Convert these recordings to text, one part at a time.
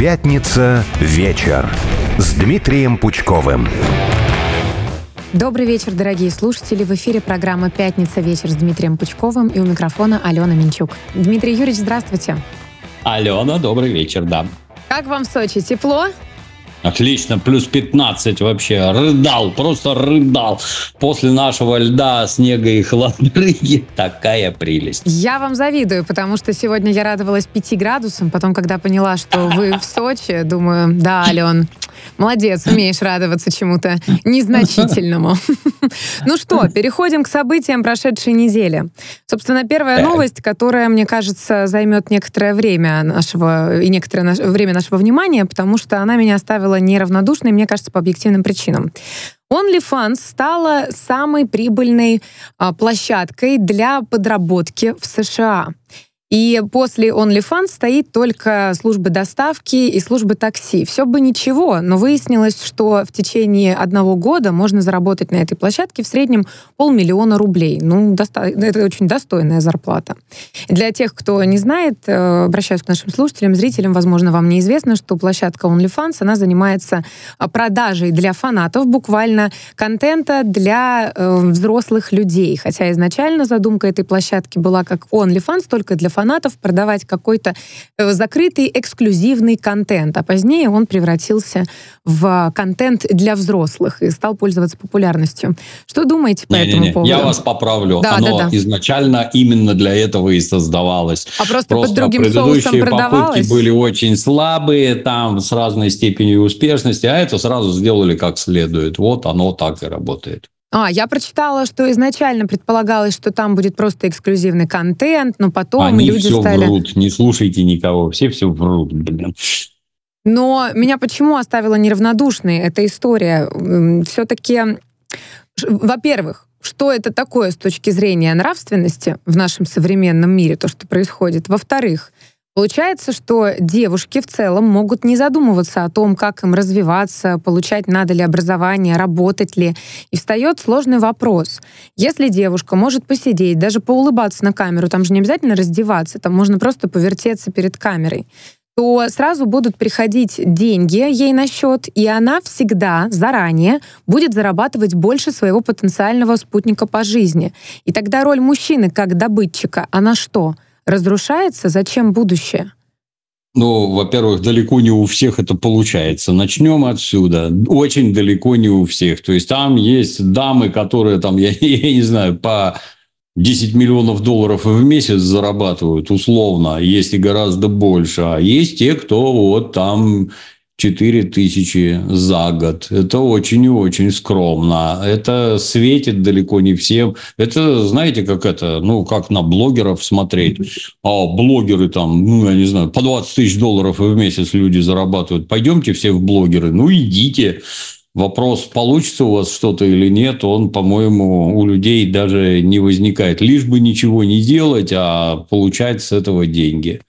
Пятница вечер с Дмитрием Пучковым. Добрый вечер, дорогие слушатели. В эфире программа «Пятница вечер» с Дмитрием Пучковым и у микрофона Алена Минчук. Дмитрий Юрьевич, здравствуйте. Алена, добрый вечер, да. Как вам в Сочи? Тепло? Отлично, плюс 15 вообще. Рыдал, просто рыдал. После нашего льда, снега и холодрыги такая прелесть. Я вам завидую, потому что сегодня я радовалась 5 градусам, потом, когда поняла, что вы в Сочи, думаю, да, Ален, Молодец, умеешь радоваться чему-то незначительному. Ну что, переходим к событиям прошедшей недели. Собственно, первая новость, которая, мне кажется, займет некоторое время нашего и некоторое время нашего внимания, потому что она меня оставила неравнодушной, мне кажется, по объективным причинам. OnlyFans стала самой прибыльной а, площадкой для подработки в США. И после OnlyFans стоит только служба доставки и служба такси. Все бы ничего, но выяснилось, что в течение одного года можно заработать на этой площадке в среднем полмиллиона рублей. Ну, доста- это очень достойная зарплата. Для тех, кто не знает, э, обращаюсь к нашим слушателям, зрителям, возможно, вам неизвестно, что площадка OnlyFans, она занимается а, продажей для фанатов буквально контента для э, взрослых людей. Хотя изначально задумка этой площадки была как OnlyFans, только для фанатов фанатов продавать какой-то э, закрытый эксклюзивный контент. А позднее он превратился в контент для взрослых и стал пользоваться популярностью. Что думаете по не, этому не, не. поводу? Я вас поправлю. Да, Оно да, да. изначально именно для этого и создавалось. А просто, просто под другим предыдущие попытки были очень слабые, там с разной степенью успешности, а это сразу сделали как следует. Вот оно так и работает. А, я прочитала, что изначально предполагалось, что там будет просто эксклюзивный контент, но потом Они люди все стали... врут, не слушайте никого, все все врут, блин. Но меня почему оставила неравнодушной эта история? Все-таки, во-первых, что это такое с точки зрения нравственности в нашем современном мире, то, что происходит? Во-вторых, Получается, что девушки в целом могут не задумываться о том, как им развиваться, получать надо ли образование, работать ли. И встает сложный вопрос. Если девушка может посидеть, даже поулыбаться на камеру, там же не обязательно раздеваться, там можно просто повертеться перед камерой, то сразу будут приходить деньги ей на счет, и она всегда заранее будет зарабатывать больше своего потенциального спутника по жизни. И тогда роль мужчины как добытчика, она что? — разрушается, зачем будущее? Ну, во-первых, далеко не у всех это получается. Начнем отсюда. Очень далеко не у всех. То есть там есть дамы, которые там, я, я не знаю, по 10 миллионов долларов в месяц зарабатывают условно, есть и гораздо больше. А есть те, кто вот там 4 тысячи за год. Это очень и очень скромно. Это светит далеко не всем. Это, знаете, как это, ну, как на блогеров смотреть. А блогеры там, ну, я не знаю, по 20 тысяч долларов в месяц люди зарабатывают. Пойдемте все в блогеры. Ну, идите. Вопрос, получится у вас что-то или нет, он, по-моему, у людей даже не возникает. Лишь бы ничего не делать, а получать с этого деньги.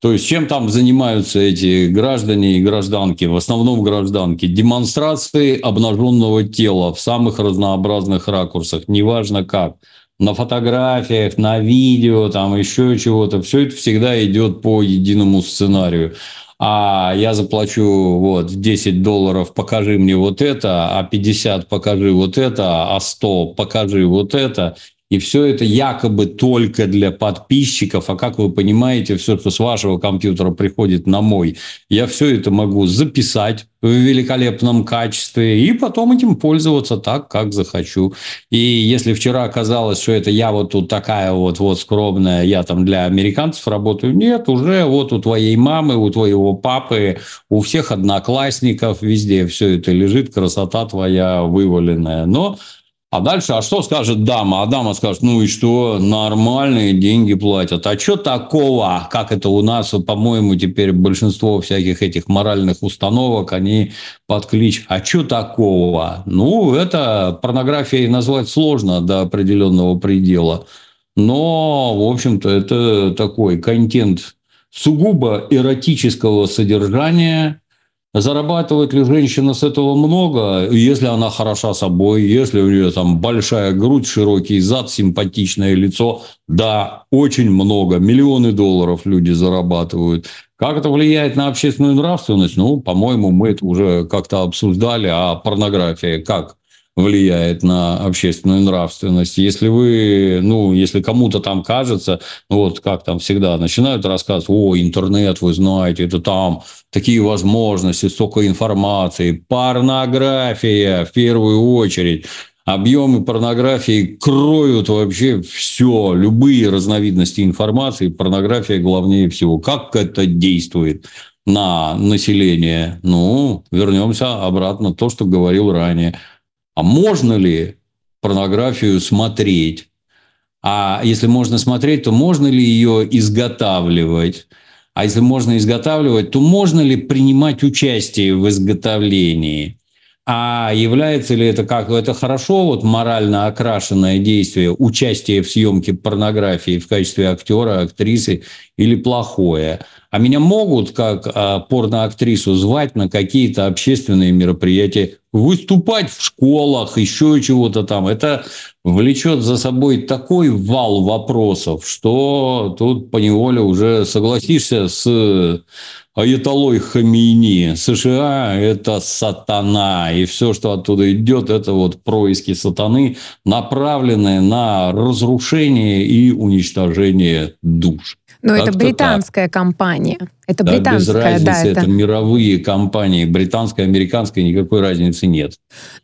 То есть, чем там занимаются эти граждане и гражданки, в основном гражданки? Демонстрации обнаженного тела в самых разнообразных ракурсах, неважно как. На фотографиях, на видео, там еще чего-то. Все это всегда идет по единому сценарию. А я заплачу вот 10 долларов, покажи мне вот это, а 50 покажи вот это, а 100 покажи вот это. И все это якобы только для подписчиков. А как вы понимаете, все, что с вашего компьютера приходит на мой, я все это могу записать в великолепном качестве и потом этим пользоваться так, как захочу. И если вчера оказалось, что это я вот тут такая вот, вот скромная, я там для американцев работаю, нет, уже вот у твоей мамы, у твоего папы, у всех одноклассников, везде все это лежит, красота твоя вываленная. Но а дальше, а что скажет дама? А дама скажет, ну и что, нормальные деньги платят. А что такого, как это у нас, по-моему, теперь большинство всяких этих моральных установок, они под клич, а что такого? Ну, это порнографией назвать сложно до определенного предела. Но, в общем-то, это такой контент сугубо эротического содержания – Зарабатывает ли женщина с этого много, если она хороша собой, если у нее там большая грудь, широкий зад, симпатичное лицо? Да, очень много. Миллионы долларов люди зарабатывают. Как это влияет на общественную нравственность? Ну, по-моему, мы это уже как-то обсуждали, а порнография как влияет на общественную нравственность. Если вы, ну, если кому-то там кажется, ну, вот как там всегда начинают рассказывать, о, интернет, вы знаете, это там такие возможности, столько информации, порнография в первую очередь. Объемы порнографии кроют вообще все, любые разновидности информации. Порнография главнее всего. Как это действует на население? Ну, вернемся обратно то, что говорил ранее а можно ли порнографию смотреть? А если можно смотреть, то можно ли ее изготавливать? А если можно изготавливать, то можно ли принимать участие в изготовлении? А является ли это как это хорошо, вот морально окрашенное действие, участие в съемке порнографии в качестве актера, актрисы или плохое? А меня могут, как а, порноактрису, звать на какие-то общественные мероприятия, выступать в школах, еще чего-то там. Это влечет за собой такой вал вопросов, что тут поневоле уже согласишься с Аятолой Хамини. США – это сатана, и все, что оттуда идет, это вот происки сатаны, направленные на разрушение и уничтожение душ. Но это британская так. компания. Это да, британская, без разницы, да. Это... это мировые компании. Британская, американская, никакой разницы нет.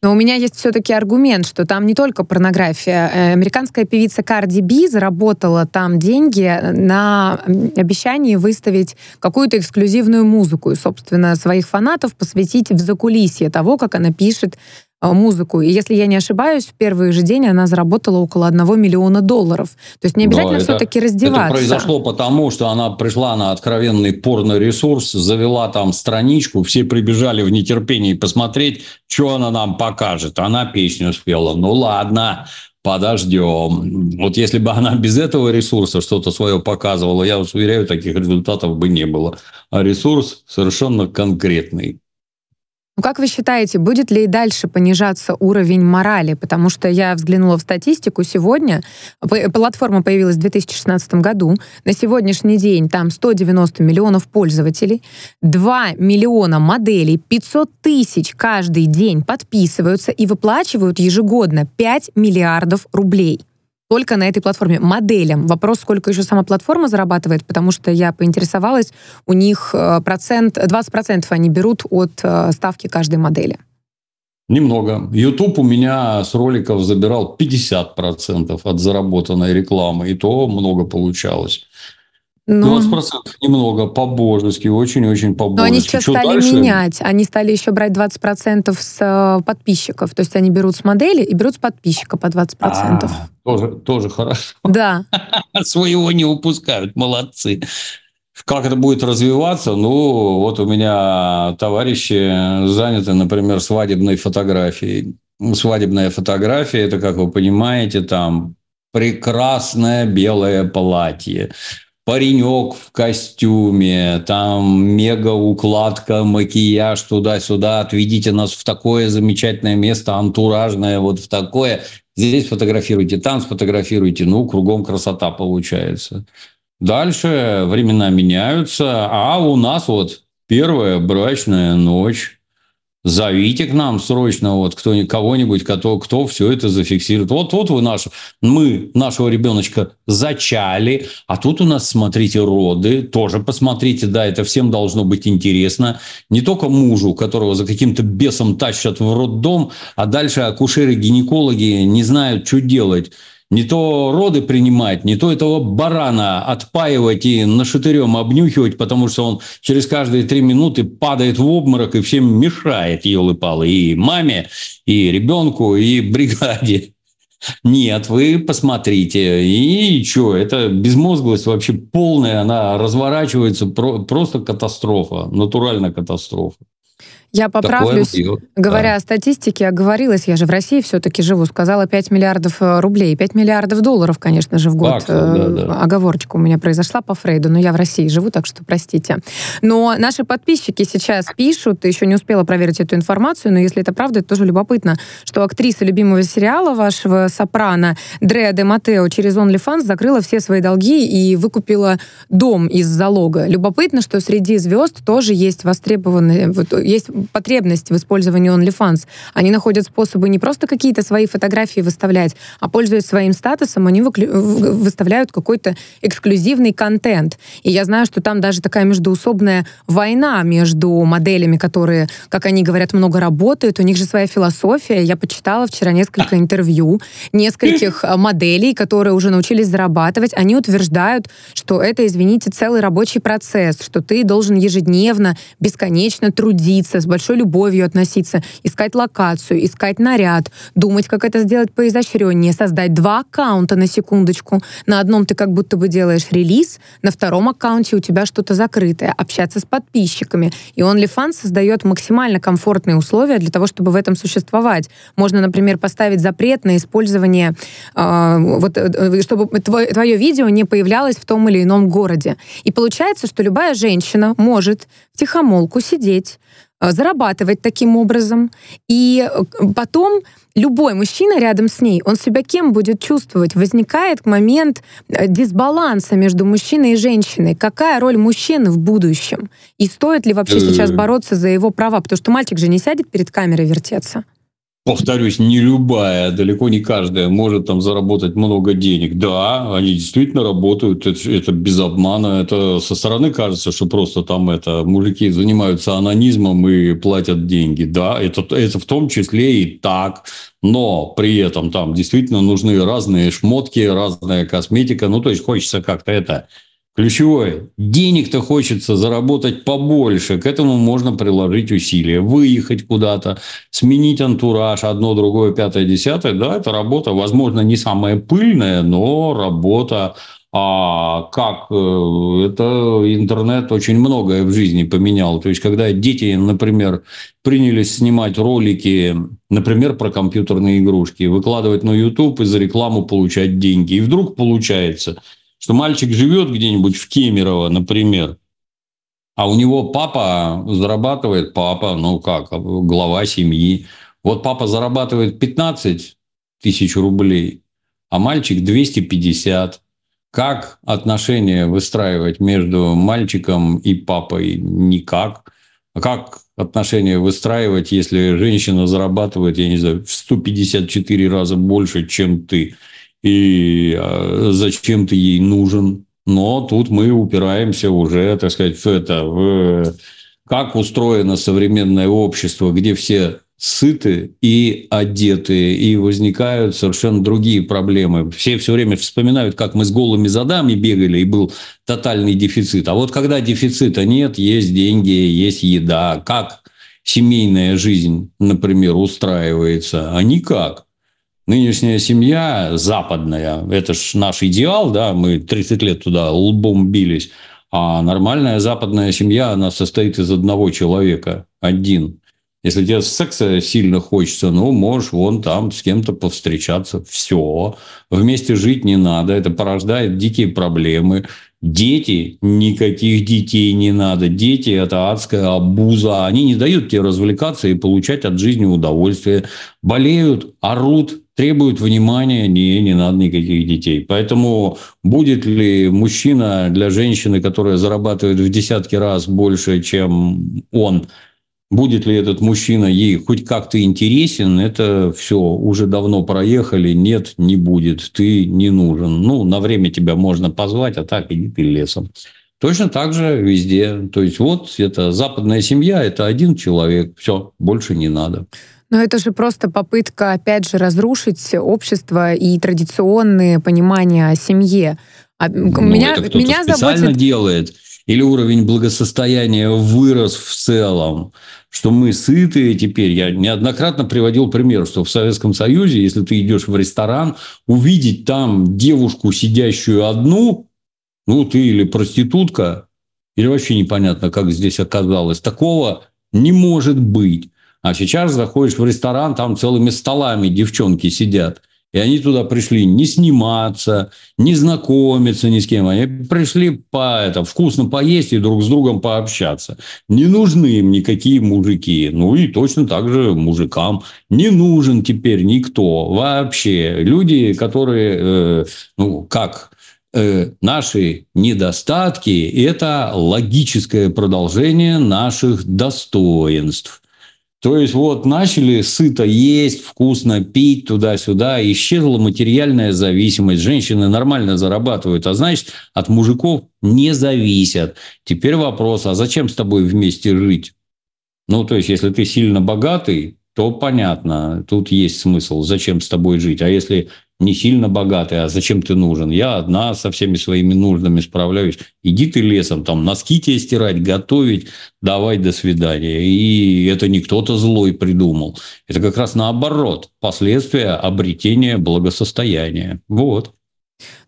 Но у меня есть все-таки аргумент, что там не только порнография. Э, американская певица Карди Би заработала там деньги на обещании выставить какую-то эксклюзивную музыку и, собственно, своих фанатов посвятить в закулисье того, как она пишет Э, музыку. И если я не ошибаюсь, в первый же день она заработала около 1 миллиона долларов. То есть не обязательно все-таки раздеваться. Это произошло потому, что она пришла на откровенный порно-ресурс, завела там страничку, все прибежали в нетерпении посмотреть, что она нам покажет. Она песню спела. Ну ладно, подождем. Вот если бы она без этого ресурса что-то свое показывала, я вас уверяю, таких результатов бы не было. А ресурс совершенно конкретный. Ну, как вы считаете, будет ли и дальше понижаться уровень морали? Потому что я взглянула в статистику сегодня. Платформа появилась в 2016 году. На сегодняшний день там 190 миллионов пользователей, 2 миллиона моделей, 500 тысяч каждый день подписываются и выплачивают ежегодно 5 миллиардов рублей только на этой платформе моделям. Вопрос, сколько еще сама платформа зарабатывает, потому что я поинтересовалась, у них э, процент, 20% они берут от э, ставки каждой модели. Немного. YouTube у меня с роликов забирал 50% от заработанной рекламы, и то много получалось. Ну, 20% немного, по-божески, очень-очень по-божески. Но они сейчас Что стали дальше? менять. Они стали еще брать 20% с э, подписчиков. То есть они берут с модели и берут с подписчика по 20%. А, тоже, тоже хорошо. Да. Своего не упускают, молодцы. Как это будет развиваться? Ну, вот у меня товарищи заняты, например, свадебной фотографией. Свадебная фотография – это, как вы понимаете, там прекрасное белое платье, паренек в костюме, там мега укладка, макияж туда-сюда, отведите нас в такое замечательное место, антуражное, вот в такое. Здесь фотографируйте, там сфотографируйте, ну, кругом красота получается. Дальше времена меняются, а у нас вот первая брачная ночь. Зовите к нам срочно вот кто, кого-нибудь, кто, кто все это зафиксирует. Вот, вот вы наш, мы нашего ребеночка зачали, а тут у нас, смотрите, роды. Тоже посмотрите, да, это всем должно быть интересно. Не только мужу, которого за каким-то бесом тащат в роддом, а дальше акушеры-гинекологи не знают, что делать не то роды принимать, не то этого барана отпаивать и нашатырем обнюхивать, потому что он через каждые три минуты падает в обморок и всем мешает, елы-палы, и маме, и ребенку, и бригаде. Нет, вы посмотрите. И что, это безмозглость вообще полная, она разворачивается, просто катастрофа, натурально катастрофа. Я поправлюсь, говоря да. о статистике, оговорилась, я же в России все-таки живу, сказала 5 миллиардов э, рублей, 5 миллиардов долларов, конечно же, в год. Так, да, да. Оговорочка у меня произошла по Фрейду, но я в России живу, так что простите. Но наши подписчики сейчас пишут, еще не успела проверить эту информацию, но если это правда, это тоже любопытно, что актриса любимого сериала вашего «Сопрано» Дреа де Матео через OnlyFans закрыла все свои долги и выкупила дом из залога. Любопытно, что среди звезд тоже есть востребованные, есть потребность в использовании OnlyFans. Они находят способы не просто какие-то свои фотографии выставлять, а пользуясь своим статусом, они выставляют какой-то эксклюзивный контент. И я знаю, что там даже такая междуусобная война между моделями, которые, как они говорят, много работают. У них же своя философия. Я почитала вчера несколько интервью нескольких э, моделей, которые уже научились зарабатывать. Они утверждают, что это, извините, целый рабочий процесс, что ты должен ежедневно, бесконечно трудиться, с большой любовью относиться, искать локацию, искать наряд, думать, как это сделать поизощреннее, создать два аккаунта на секундочку. На одном ты как будто бы делаешь релиз, на втором аккаунте у тебя что-то закрытое, общаться с подписчиками. И OnlyFans создает максимально комфортные условия для того, чтобы в этом существовать. Можно, например, поставить запрет на использование, э, вот, э, чтобы твое, твое видео не появлялось в том или ином городе. И получается, что любая женщина может тихомолку сидеть, зарабатывать таким образом. И э, потом любой мужчина рядом с ней, он себя кем будет чувствовать? Возникает момент э, дисбаланса между мужчиной и женщиной. Какая роль мужчины в будущем? И стоит ли вообще сейчас бороться за его права? Потому что мальчик же не сядет перед камерой вертеться повторюсь, не любая, далеко не каждая может там заработать много денег. Да, они действительно работают, это, это без обмана. Это со стороны кажется, что просто там это мужики занимаются анонизмом и платят деньги. Да, это, это в том числе и так. Но при этом там действительно нужны разные шмотки, разная косметика. Ну, то есть хочется как-то это Ключевое. Денег-то хочется заработать побольше. К этому можно приложить усилия. Выехать куда-то, сменить антураж, одно, другое, пятое, десятое. Да, это работа, возможно, не самая пыльная, но работа. А как э, это интернет очень многое в жизни поменял. То есть, когда дети, например, принялись снимать ролики, например, про компьютерные игрушки, выкладывать на YouTube и за рекламу получать деньги. И вдруг получается – что мальчик живет где-нибудь в Кемерово, например, а у него папа зарабатывает, папа, ну как, глава семьи. Вот папа зарабатывает 15 тысяч рублей, а мальчик 250. Как отношения выстраивать между мальчиком и папой? Никак. А как отношения выстраивать, если женщина зарабатывает, я не знаю, в 154 раза больше, чем ты? И а, зачем ты ей нужен. Но тут мы упираемся уже, так сказать, в это, в как устроено современное общество, где все сыты и одеты, и возникают совершенно другие проблемы. Все все время вспоминают, как мы с голыми задами бегали, и был тотальный дефицит. А вот когда дефицита нет, есть деньги, есть еда. Как семейная жизнь, например, устраивается? А никак нынешняя семья западная, это ж наш идеал, да, мы 30 лет туда лбом бились, а нормальная западная семья, она состоит из одного человека, один. Если тебе секса сильно хочется, ну, можешь вон там с кем-то повстречаться. Все. Вместе жить не надо. Это порождает дикие проблемы. Дети, никаких детей не надо. Дети – это адская обуза. Они не дают тебе развлекаться и получать от жизни удовольствие. Болеют, орут, требуют внимания, не, не надо никаких детей. Поэтому будет ли мужчина для женщины, которая зарабатывает в десятки раз больше, чем он, будет ли этот мужчина ей хоть как-то интересен, это все уже давно проехали, нет, не будет, ты не нужен. Ну, на время тебя можно позвать, а так иди ты лесом. Точно так же везде. То есть вот это западная семья, это один человек, все, больше не надо. Но это же просто попытка, опять же, разрушить общество и традиционные понимания о семье. А ну, меня, это меня специально заботит... делает. Или уровень благосостояния вырос в целом, что мы сытые теперь. Я неоднократно приводил пример, что в Советском Союзе, если ты идешь в ресторан, увидеть там девушку, сидящую одну, ну, ты или проститутка, или вообще непонятно, как здесь оказалось, такого Не может быть. А сейчас заходишь в ресторан, там целыми столами девчонки сидят – и они туда пришли не сниматься, не знакомиться ни с кем. Они пришли по это, вкусно поесть и друг с другом пообщаться. Не нужны им никакие мужики. Ну и точно так же мужикам не нужен теперь никто вообще. Люди, которые, э, ну как, э, наши недостатки – это логическое продолжение наших достоинств. То есть вот начали сыто есть, вкусно пить туда-сюда, исчезла материальная зависимость. Женщины нормально зарабатывают, а значит, от мужиков не зависят. Теперь вопрос, а зачем с тобой вместе жить? Ну, то есть, если ты сильно богатый, то понятно, тут есть смысл, зачем с тобой жить. А если не сильно богатый, а зачем ты нужен? Я одна со всеми своими нуждами справляюсь. Иди ты лесом, там носки тебе стирать, готовить, давай до свидания. И это не кто-то злой придумал. Это как раз наоборот, последствия обретения благосостояния. Вот.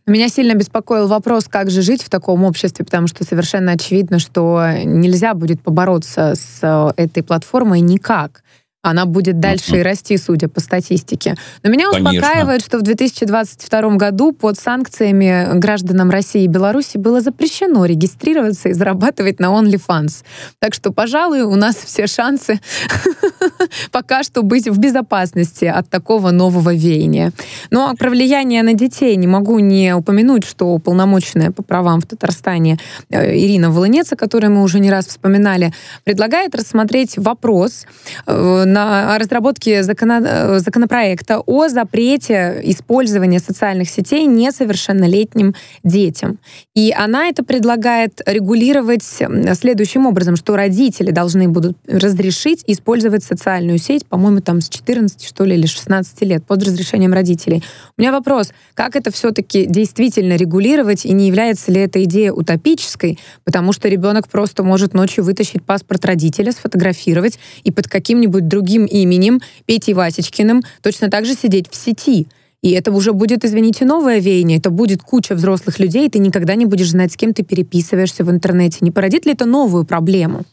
Меня сильно беспокоил вопрос, как же жить в таком обществе, потому что совершенно очевидно, что нельзя будет побороться с э, этой платформой никак она будет дальше uh-huh. и расти, судя по статистике. Но меня Конечно. успокаивает, что в 2022 году под санкциями гражданам России и Беларуси было запрещено регистрироваться и зарабатывать на OnlyFans. Так что, пожалуй, у нас все шансы пока что быть в безопасности от такого нового веяния. Ну а про влияние на детей не могу не упомянуть, что полномочная по правам в Татарстане э, Ирина Волынец, о которой мы уже не раз вспоминали, предлагает рассмотреть вопрос э, на разработке закона, э, законопроекта о запрете использования социальных сетей несовершеннолетним детям. И она это предлагает регулировать следующим образом, что родители должны будут разрешить использовать социальную сеть, по-моему, там с 14, что ли, или 16 лет, под разрешением родителей. У меня вопрос, как это все-таки действительно регулировать, и не является ли эта идея утопической, потому что ребенок просто может ночью вытащить паспорт родителя, сфотографировать и под каким-нибудь другим другим именем, Петей Васечкиным, точно так же сидеть в сети. И это уже будет, извините, новое веяние. Это будет куча взрослых людей, и ты никогда не будешь знать, с кем ты переписываешься в интернете. Не породит ли это новую проблему?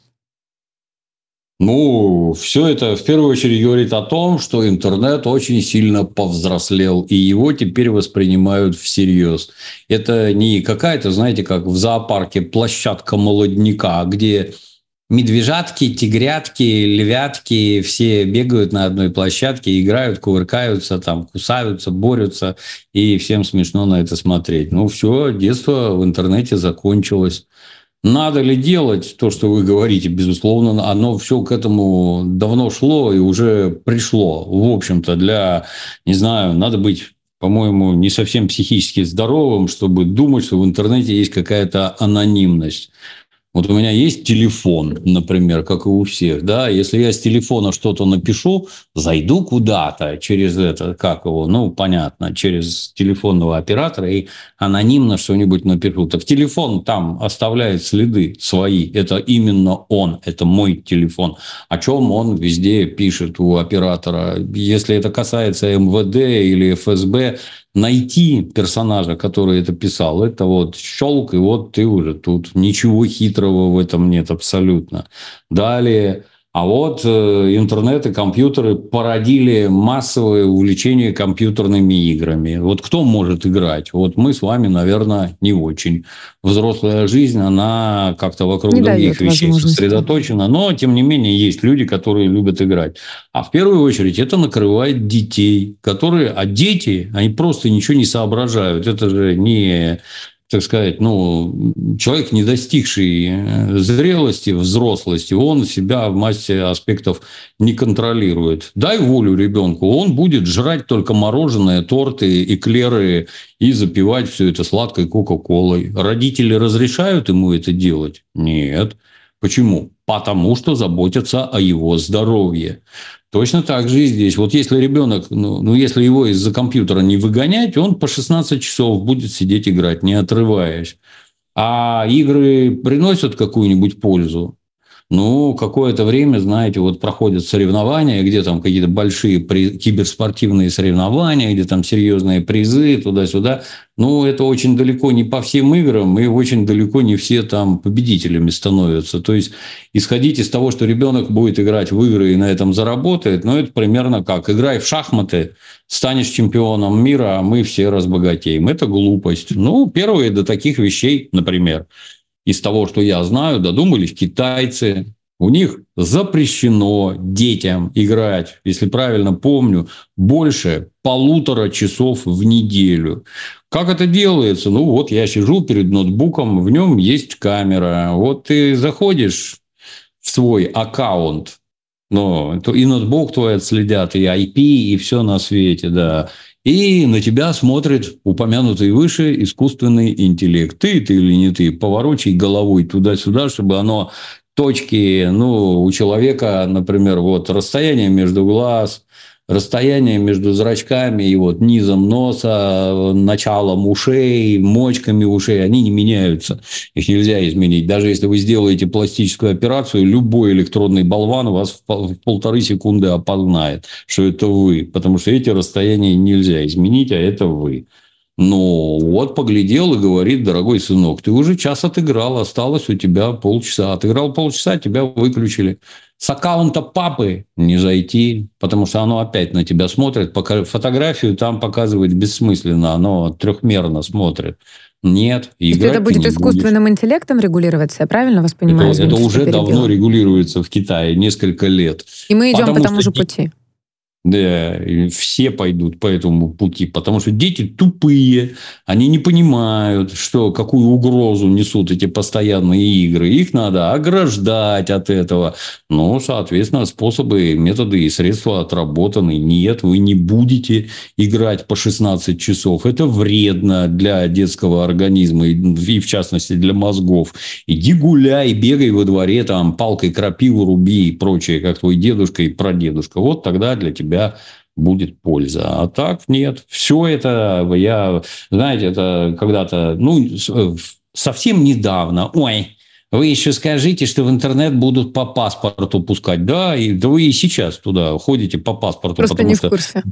Ну, все это в первую очередь говорит о том, что интернет очень сильно повзрослел, и его теперь воспринимают всерьез. Это не какая-то, знаете, как в зоопарке площадка молодняка, где медвежатки, тигрятки, львятки, все бегают на одной площадке, играют, кувыркаются, там, кусаются, борются, и всем смешно на это смотреть. Ну, все, детство в интернете закончилось. Надо ли делать то, что вы говорите? Безусловно, оно все к этому давно шло и уже пришло. В общем-то, для, не знаю, надо быть по-моему, не совсем психически здоровым, чтобы думать, что в интернете есть какая-то анонимность. Вот у меня есть телефон, например, как и у всех, да, если я с телефона что-то напишу, зайду куда-то через это, как его, ну, понятно, через телефонного оператора и анонимно что-нибудь напишу. Так телефон там оставляет следы свои, это именно он, это мой телефон. О чем он везде пишет у оператора. Если это касается МВД или ФСБ, найти персонажа, который это писал, это вот щелк, и вот ты уже тут. Ничего хитрого в этом нет абсолютно. Далее а вот э, интернет и компьютеры породили массовое увлечение компьютерными играми. Вот кто может играть? Вот мы с вами, наверное, не очень. Взрослая жизнь, она как-то вокруг не других вещей сосредоточена. Но, тем не менее, есть люди, которые любят играть. А в первую очередь это накрывает детей, которые... А дети, они просто ничего не соображают. Это же не так сказать, ну, человек, не достигший э, зрелости, взрослости, он себя в массе аспектов не контролирует. Дай волю ребенку, он будет жрать только мороженое, торты, эклеры и запивать все это сладкой кока-колой. Родители разрешают ему это делать? Нет. Почему? Потому что заботятся о его здоровье. Точно так же и здесь. Вот если ребенок, ну, ну если его из-за компьютера не выгонять, он по 16 часов будет сидеть играть, не отрываясь. А игры приносят какую-нибудь пользу? Ну, какое-то время, знаете, вот проходят соревнования, где там какие-то большие при... киберспортивные соревнования, где там серьезные призы, туда-сюда. Ну, это очень далеко не по всем играм, и очень далеко не все там победителями становятся. То есть, исходить из того, что ребенок будет играть в игры и на этом заработает, ну, это примерно как играй в шахматы, станешь чемпионом мира, а мы все разбогатеем. Это глупость. Ну, первые до таких вещей, например – из того, что я знаю, додумались китайцы. У них запрещено детям играть, если правильно помню, больше полутора часов в неделю. Как это делается? Ну, вот я сижу перед ноутбуком, в нем есть камера. Вот ты заходишь в свой аккаунт, но и ноутбук твой отследят, и IP, и все на свете, да. И на тебя смотрит упомянутый выше искусственный интеллект. Ты ты или не ты, поворочай головой туда-сюда, чтобы оно точки, ну, у человека, например, вот расстояние между глаз, расстояние между зрачками и вот низом носа, началом ушей, мочками ушей, они не меняются. Их нельзя изменить. Даже если вы сделаете пластическую операцию, любой электронный болван вас в полторы секунды опознает, что это вы. Потому что эти расстояния нельзя изменить, а это вы. Ну, вот поглядел и говорит, дорогой сынок, ты уже час отыграл, осталось у тебя полчаса. Отыграл полчаса, тебя выключили. С аккаунта папы не зайти, потому что оно опять на тебя смотрит. Пока фотографию там показывать бессмысленно, оно трехмерно смотрит. Нет, играть это будет искусственным будешь. интеллектом регулироваться, я правильно вас понимаю? Это, это уже давно регулируется в Китае, несколько лет. И мы идем по тому же пути. Да, все пойдут по этому пути, потому что дети тупые, они не понимают, что какую угрозу несут эти постоянные игры. Их надо ограждать от этого. Но, соответственно, способы, методы и средства отработаны. Нет, вы не будете играть по 16 часов. Это вредно для детского организма и, в частности, для мозгов. Иди гуляй, бегай во дворе, там, палкой крапиву руби и прочее, как твой дедушка и прадедушка. Вот тогда для тебя тебя будет польза. А так нет. Все это я, знаете, это когда-то, ну, совсем недавно, ой, вы еще скажите, что в интернет будут по паспорту пускать. Да, и, да вы и сейчас туда ходите по паспорту. Просто не в курсе.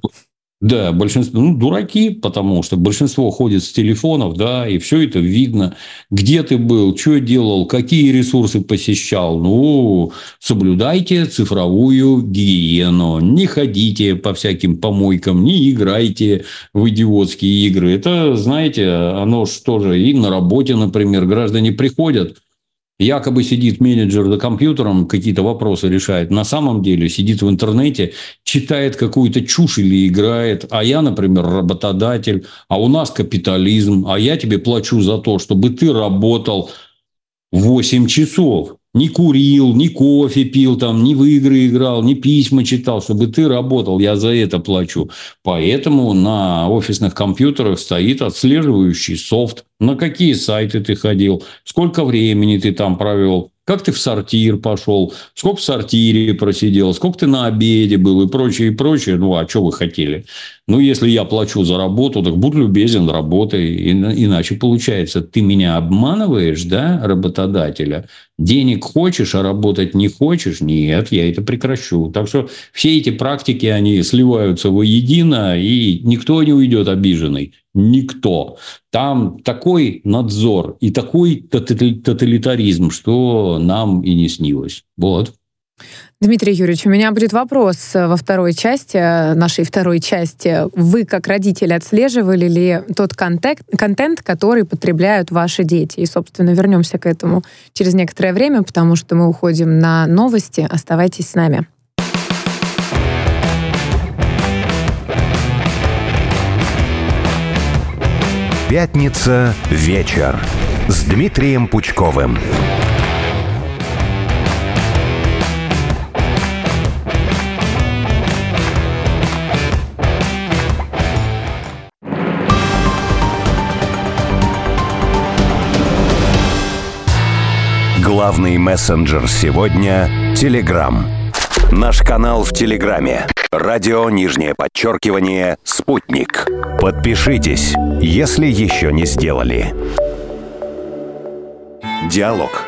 Да, большинство, ну, дураки, потому что большинство ходит с телефонов, да, и все это видно. Где ты был, что делал, какие ресурсы посещал. Ну, соблюдайте цифровую гигиену. Не ходите по всяким помойкам, не играйте в идиотские игры. Это, знаете, оно что же и на работе, например, граждане приходят – Якобы сидит менеджер за компьютером, какие-то вопросы решает. На самом деле сидит в интернете, читает какую-то чушь или играет. А я, например, работодатель, а у нас капитализм, а я тебе плачу за то, чтобы ты работал 8 часов не курил, не кофе пил, там, не в игры играл, не письма читал, чтобы ты работал, я за это плачу. Поэтому на офисных компьютерах стоит отслеживающий софт, на какие сайты ты ходил, сколько времени ты там провел, как ты в сортир пошел, сколько в сортире просидел, сколько ты на обеде был и прочее, и прочее. Ну, а что вы хотели? Ну, если я плачу за работу, так будь любезен, работай. Иначе получается, ты меня обманываешь, да, работодателя? Денег хочешь, а работать не хочешь? Нет, я это прекращу. Так что все эти практики, они сливаются воедино, и никто не уйдет обиженный. Никто. Там такой надзор и такой тоталитаризм, что нам и не снилось. Вот. Дмитрий Юрьевич, у меня будет вопрос э, во второй части, э, нашей второй части. Вы, как родители, отслеживали ли тот контент, контент, который потребляют ваши дети? И, собственно, вернемся к этому через некоторое время, потому что мы уходим на новости. Оставайтесь с нами. Пятница вечер с Дмитрием Пучковым. Главный мессенджер сегодня – Телеграм. Наш канал в Телеграме. Радио нижнее подчеркивание «Спутник». Подпишитесь, если еще не сделали. Диалог.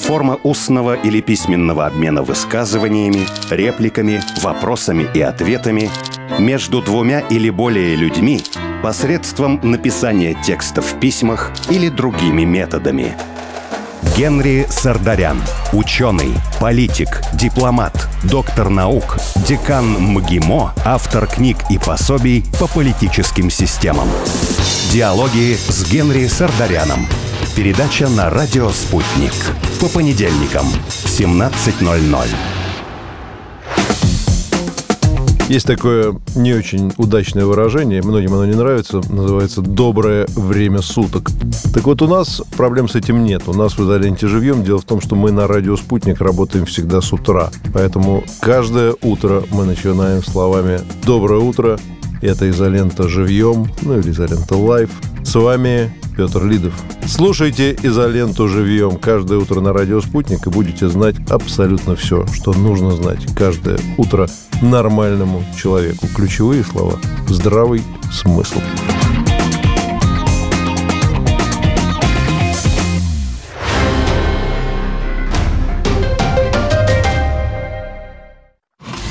Форма устного или письменного обмена высказываниями, репликами, вопросами и ответами между двумя или более людьми посредством написания текста в письмах или другими методами. Генри Сардарян. Ученый, политик, дипломат, доктор наук, декан МГИМО, автор книг и пособий по политическим системам. Диалоги с Генри Сардаряном. Передача на радио «Спутник». По понедельникам в 17.00. Есть такое не очень удачное выражение, многим оно не нравится, называется «доброе время суток». Так вот, у нас проблем с этим нет. У нас в изоленте живьем. Дело в том, что мы на радио «Спутник» работаем всегда с утра. Поэтому каждое утро мы начинаем словами «Доброе утро», это изолента живьем, ну или изолента live. С вами Петр Лидов. Слушайте изоленту живьем каждое утро на радио «Спутник» и будете знать абсолютно все, что нужно знать каждое утро нормальному человеку. Ключевые слова – здравый смысл.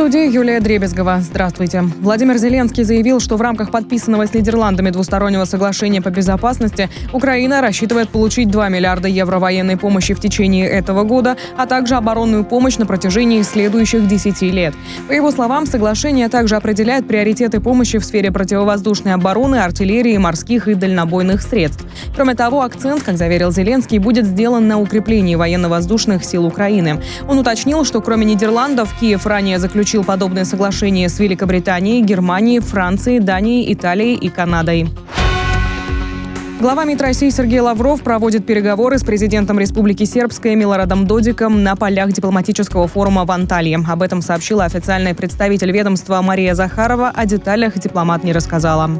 студии Юлия Дребезгова. Здравствуйте. Владимир Зеленский заявил, что в рамках подписанного с Нидерландами двустороннего соглашения по безопасности Украина рассчитывает получить 2 миллиарда евро военной помощи в течение этого года, а также оборонную помощь на протяжении следующих 10 лет. По его словам, соглашение также определяет приоритеты помощи в сфере противовоздушной обороны, артиллерии, морских и дальнобойных средств. Кроме того, акцент, как заверил Зеленский, будет сделан на укреплении военно-воздушных сил Украины. Он уточнил, что кроме Нидерландов Киев ранее заключил заключил подобное соглашение с Великобританией, Германией, Францией, Данией, Италией и Канадой. Глава МИД России Сергей Лавров проводит переговоры с президентом Республики Сербская Милорадом Додиком на полях дипломатического форума в Анталии. Об этом сообщила официальный представитель ведомства Мария Захарова, о деталях дипломат не рассказала.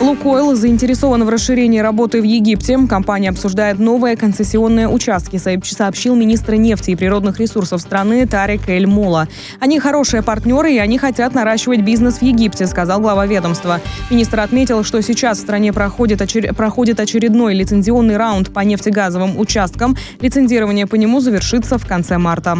Лукойл заинтересован в расширении работы в Египте. Компания обсуждает новые концессионные участки, сообщил министр нефти и природных ресурсов страны Тарик Эль Мула. Они хорошие партнеры, и они хотят наращивать бизнес в Египте, сказал глава ведомства. Министр отметил, что сейчас в стране проходит, очер... проходит очередной лицензионный раунд по нефтегазовым участкам. Лицензирование по нему завершится в конце марта.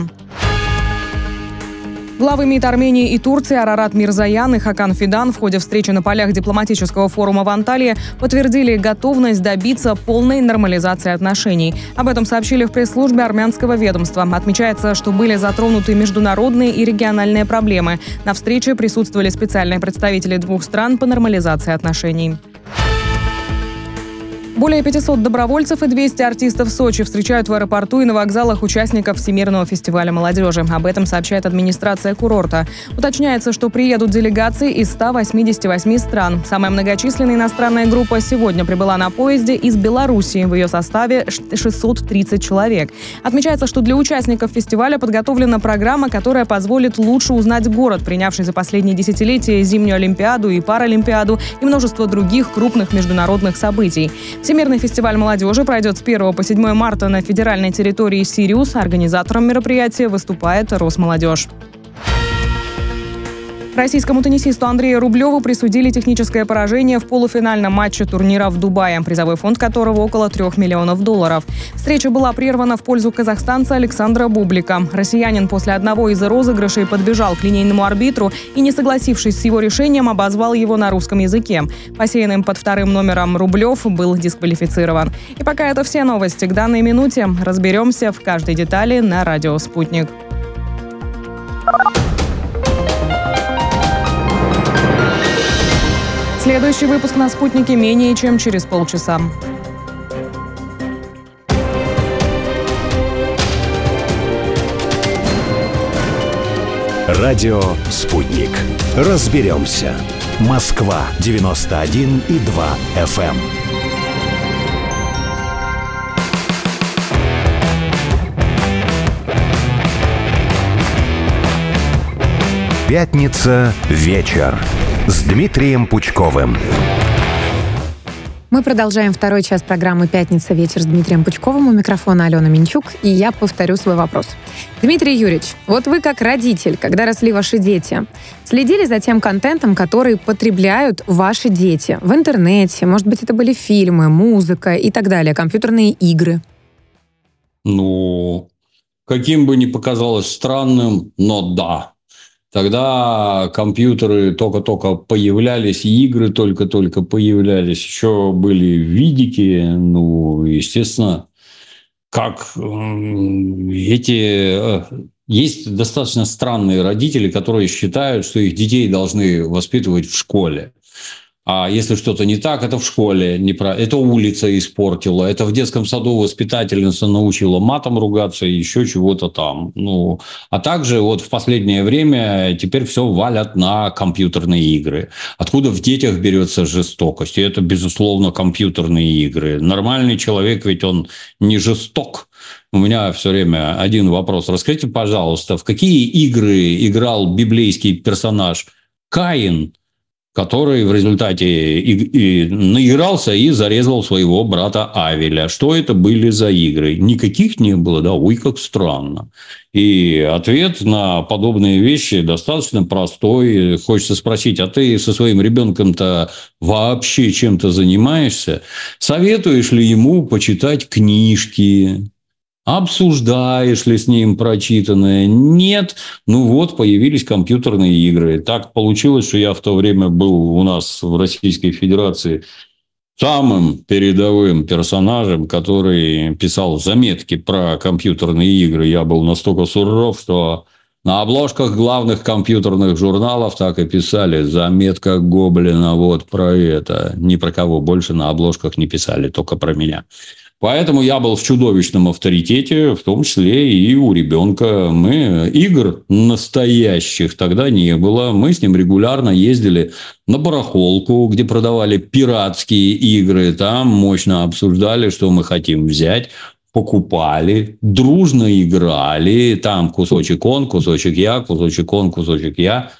Главы МИД Армении и Турции Арарат Мирзаян и Хакан Фидан в ходе встречи на полях дипломатического форума в Анталии подтвердили готовность добиться полной нормализации отношений. Об этом сообщили в пресс-службе армянского ведомства. Отмечается, что были затронуты международные и региональные проблемы. На встрече присутствовали специальные представители двух стран по нормализации отношений. Более 500 добровольцев и 200 артистов Сочи встречают в аэропорту и на вокзалах участников Всемирного фестиваля молодежи. Об этом сообщает администрация курорта. Уточняется, что приедут делегации из 188 стран. Самая многочисленная иностранная группа сегодня прибыла на поезде из Белоруссии. В ее составе 630 человек. Отмечается, что для участников фестиваля подготовлена программа, которая позволит лучше узнать город, принявший за последние десятилетия зимнюю Олимпиаду и Паралимпиаду и множество других крупных международных событий. Всемирный фестиваль молодежи пройдет с 1 по 7 марта на федеральной территории Сириус. Организатором мероприятия выступает Росмолодежь. Российскому теннисисту Андрею Рублеву присудили техническое поражение в полуфинальном матче турнира в Дубае, призовой фонд которого около 3 миллионов долларов. Встреча была прервана в пользу казахстанца Александра Бублика. Россиянин после одного из розыгрышей подбежал к линейному арбитру и, не согласившись с его решением, обозвал его на русском языке. Посеянным под вторым номером Рублев был дисквалифицирован. И пока это все новости к данной минуте. Разберемся в каждой детали на радио «Спутник». Следующий выпуск на «Спутнике» менее чем через полчаса. Радио «Спутник». Разберемся. Москва, 91 и 2 FM. Пятница вечер с Дмитрием Пучковым. Мы продолжаем второй час программы «Пятница. Вечер» с Дмитрием Пучковым. У микрофона Алена Минчук. И я повторю свой вопрос. Дмитрий Юрьевич, вот вы как родитель, когда росли ваши дети, следили за тем контентом, который потребляют ваши дети в интернете? Может быть, это были фильмы, музыка и так далее, компьютерные игры? Ну, каким бы ни показалось странным, но да, Тогда компьютеры только-только появлялись, игры только-только появлялись, еще были видики, ну, естественно, как эти... Э, есть достаточно странные родители, которые считают, что их детей должны воспитывать в школе. А если что-то не так, это в школе, не про... это улица испортила, это в детском саду воспитательница научила матом ругаться и еще чего-то там. Ну, а также вот в последнее время теперь все валят на компьютерные игры. Откуда в детях берется жестокость? И это, безусловно, компьютерные игры. Нормальный человек, ведь он не жесток. У меня все время один вопрос. Расскажите, пожалуйста, в какие игры играл библейский персонаж Каин – который в результате и, и наигрался и зарезал своего брата Авеля. Что это были за игры? Никаких не было, да, ой, как странно. И ответ на подобные вещи достаточно простой. Хочется спросить, а ты со своим ребенком-то вообще чем-то занимаешься? Советуешь ли ему почитать книжки? Обсуждаешь ли с ним прочитанное? Нет. Ну вот, появились компьютерные игры. Так получилось, что я в то время был у нас в Российской Федерации самым передовым персонажем, который писал заметки про компьютерные игры. Я был настолько суров, что на обложках главных компьютерных журналов так и писали «Заметка Гоблина вот про это». Ни про кого больше на обложках не писали, только про меня. Поэтому я был в чудовищном авторитете, в том числе и у ребенка. Мы игр настоящих тогда не было. Мы с ним регулярно ездили на барахолку, где продавали пиратские игры. Там мощно обсуждали, что мы хотим взять покупали, дружно играли, там кусочек он, кусочек я, кусочек он, кусочек я.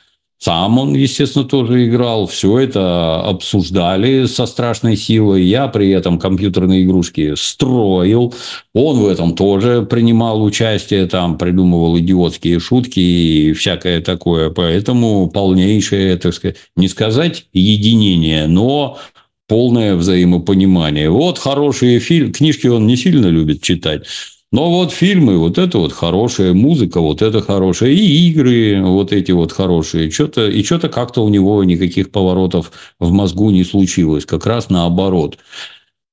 Сам он, естественно, тоже играл. Все это обсуждали со страшной силой. Я при этом компьютерные игрушки строил. Он в этом тоже принимал участие, там придумывал идиотские шутки и всякое такое. Поэтому полнейшее, так сказать, не сказать единение, но полное взаимопонимание. Вот хорошие фильмы. Книжки он не сильно любит читать. Но вот фильмы, вот это вот хорошая музыка, вот это хорошая, и игры вот эти вот хорошие. Что-то, и что-то как-то у него никаких поворотов в мозгу не случилось. Как раз наоборот.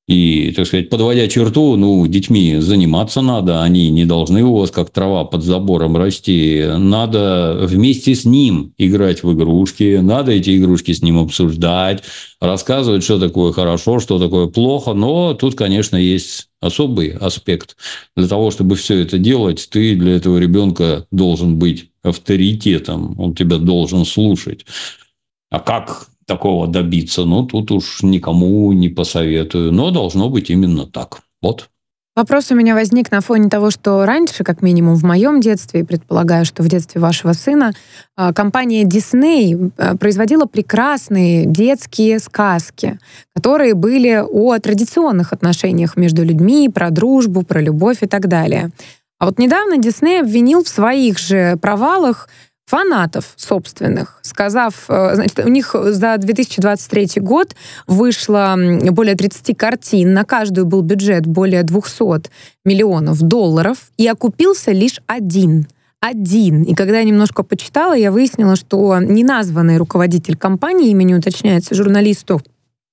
И, так сказать, подводя черту, ну, детьми заниматься надо, они не должны у вас как трава под забором расти. Надо вместе с ним играть в игрушки, надо эти игрушки с ним обсуждать, рассказывать, что такое хорошо, что такое плохо. Но тут, конечно, есть особый аспект. Для того, чтобы все это делать, ты для этого ребенка должен быть авторитетом, он тебя должен слушать. А как такого добиться, ну, тут уж никому не посоветую. Но должно быть именно так. Вот. Вопрос у меня возник на фоне того, что раньше, как минимум в моем детстве, предполагаю, что в детстве вашего сына, а, компания Disney а, производила прекрасные детские сказки, которые были о традиционных отношениях между людьми, про дружбу, про любовь и так далее. А вот недавно Дисней обвинил в своих же провалах фанатов собственных, сказав, э, значит, у них за 2023 год вышло более 30 картин, на каждую был бюджет более 200 миллионов долларов, и окупился лишь один один. И когда я немножко почитала, я выяснила, что неназванный руководитель компании, имени уточняется журналисту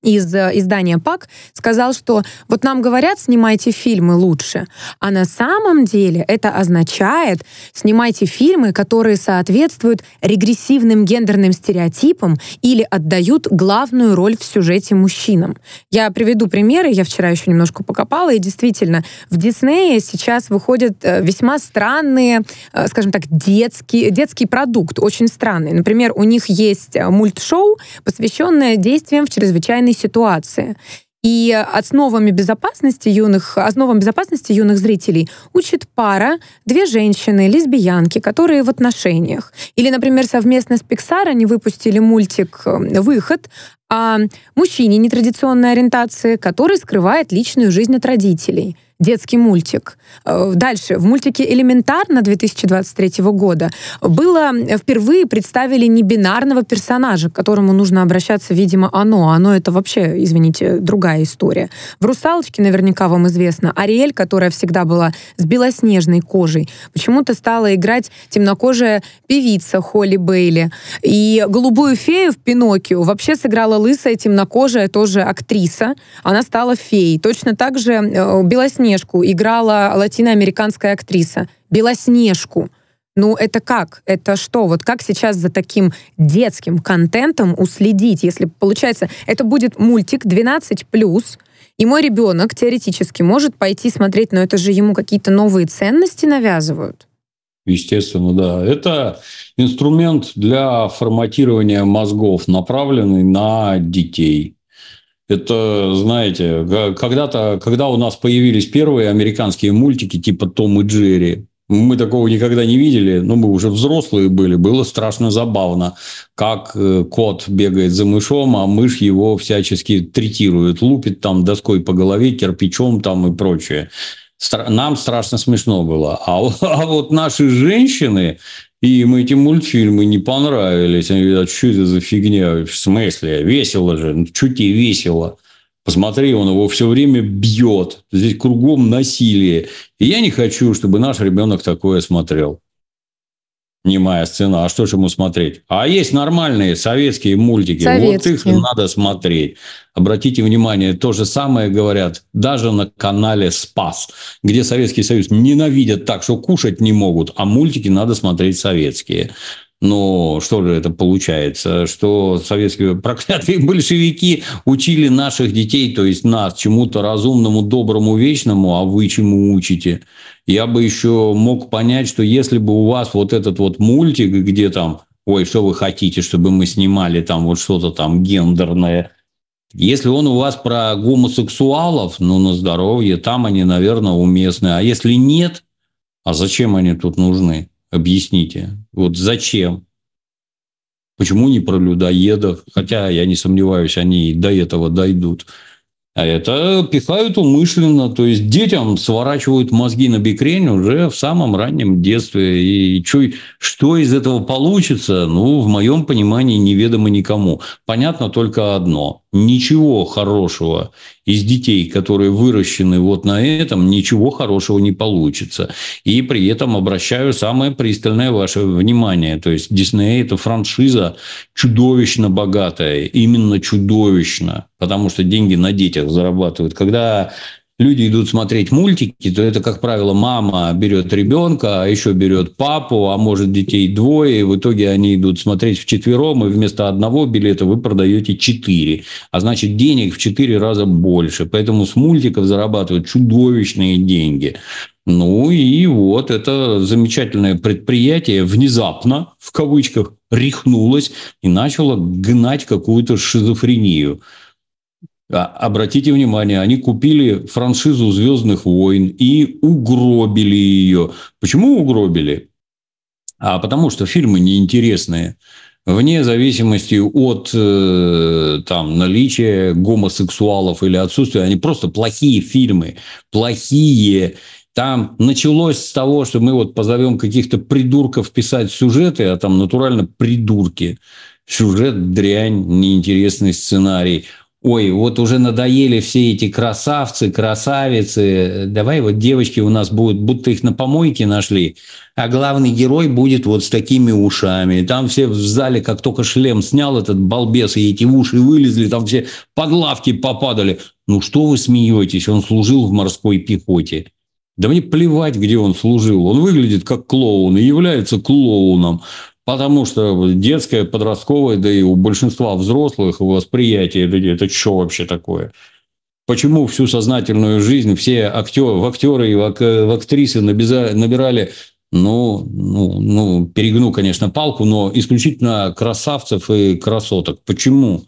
из э, издания ПАК сказал, что вот нам говорят, снимайте фильмы лучше, а на самом деле это означает, снимайте фильмы, которые соответствуют регрессивным гендерным стереотипам или отдают главную роль в сюжете мужчинам. Я приведу примеры, я вчера еще немножко покопала, и действительно, в Диснее сейчас выходят э, весьма странные, э, скажем так, детский, детский продукт, очень странный. Например, у них есть мультшоу, посвященное действиям в чрезвычайной ситуации. И основами безопасности юных, основам безопасности юных зрителей учит пара, две женщины, лесбиянки, которые в отношениях. Или, например, совместно с Pixar они выпустили мультик э, «Выход» о мужчине нетрадиционной ориентации, который скрывает личную жизнь от родителей детский мультик. Э, дальше. В мультике «Элементарно» 2023 года было э, впервые представили небинарного персонажа, к которому нужно обращаться, видимо, оно. Оно — это вообще, извините, другая история. В «Русалочке» наверняка вам известно. Ариэль, которая всегда была с белоснежной кожей, почему-то стала играть темнокожая певица Холли Бейли. И «Голубую фею» в «Пиноккио» вообще сыграла лысая темнокожая тоже актриса. Она стала феей. Точно так же э, Белоснежку играла латиноамериканская актриса. Белоснежку. Ну, это как? Это что? Вот как сейчас за таким детским контентом уследить? Если, получается, это будет мультик 12+, и мой ребенок теоретически может пойти смотреть, но это же ему какие-то новые ценности навязывают. Естественно, да. Это инструмент для форматирования мозгов, направленный на детей. Это, знаете, когда-то, когда у нас появились первые американские мультики типа Том и Джерри, мы такого никогда не видели, но мы уже взрослые были, было страшно забавно, как э, кот бегает за мышом, а мышь его всячески третирует, лупит там доской по голове, кирпичом там и прочее. Нам страшно смешно было. А, а вот наши женщины, им эти мультфильмы не понравились. Они говорят, что это за фигня? В смысле? Весело же. Ну, что тебе весело? Посмотри, он его все время бьет. Здесь кругом насилие. И я не хочу, чтобы наш ребенок такое смотрел немая сцена, а что же ему смотреть? А есть нормальные советские мультики, советские. вот их надо смотреть. Обратите внимание, то же самое говорят даже на канале «Спас», где Советский Союз ненавидят так, что кушать не могут, а мультики надо смотреть советские. Но что же это получается? Что советские проклятые большевики учили наших детей, то есть нас, чему-то разумному, доброму, вечному, а вы чему учите? Я бы еще мог понять, что если бы у вас вот этот вот мультик, где там, ой, что вы хотите, чтобы мы снимали там вот что-то там гендерное, если он у вас про гомосексуалов, ну, на здоровье, там они, наверное, уместны. А если нет, а зачем они тут нужны? Объясните. Вот зачем? Почему не про людоедов? Хотя я не сомневаюсь, они до этого дойдут. А это пихают умышленно, то есть детям сворачивают мозги на бикрень уже в самом раннем детстве. И что, что из этого получится, ну, в моем понимании, неведомо никому. Понятно только одно. Ничего хорошего из детей, которые выращены вот на этом, ничего хорошего не получится. И при этом обращаю самое пристальное ваше внимание. То есть Дисней – это франшиза чудовищно богатая, именно чудовищно, потому что деньги на детях зарабатывают. Когда люди идут смотреть мультики, то это, как правило, мама берет ребенка, а еще берет папу, а может детей двое, и в итоге они идут смотреть в четвером, и вместо одного билета вы продаете четыре. А значит, денег в четыре раза больше. Поэтому с мультиков зарабатывают чудовищные деньги. Ну и вот это замечательное предприятие внезапно, в кавычках, рехнулось и начало гнать какую-то шизофрению. А, обратите внимание, они купили франшизу «Звездных войн» и угробили ее. Почему угробили? А потому что фильмы неинтересные. Вне зависимости от э, там, наличия гомосексуалов или отсутствия, они просто плохие фильмы. Плохие. Там началось с того, что мы вот позовем каких-то придурков писать сюжеты, а там натурально придурки. Сюжет дрянь, неинтересный сценарий ой, вот уже надоели все эти красавцы, красавицы, давай вот девочки у нас будут, будто их на помойке нашли, а главный герой будет вот с такими ушами. Там все в зале, как только шлем снял этот балбес, и эти уши вылезли, там все под лавки попадали. Ну что вы смеетесь, он служил в морской пехоте. Да мне плевать, где он служил. Он выглядит как клоун и является клоуном. Потому что детское, подростковое, да и у большинства взрослых восприятие, это, это что вообще такое? Почему всю сознательную жизнь все актеры, в актеры и в, актрисы набирали, ну, ну, ну, перегну, конечно, палку, но исключительно красавцев и красоток? Почему?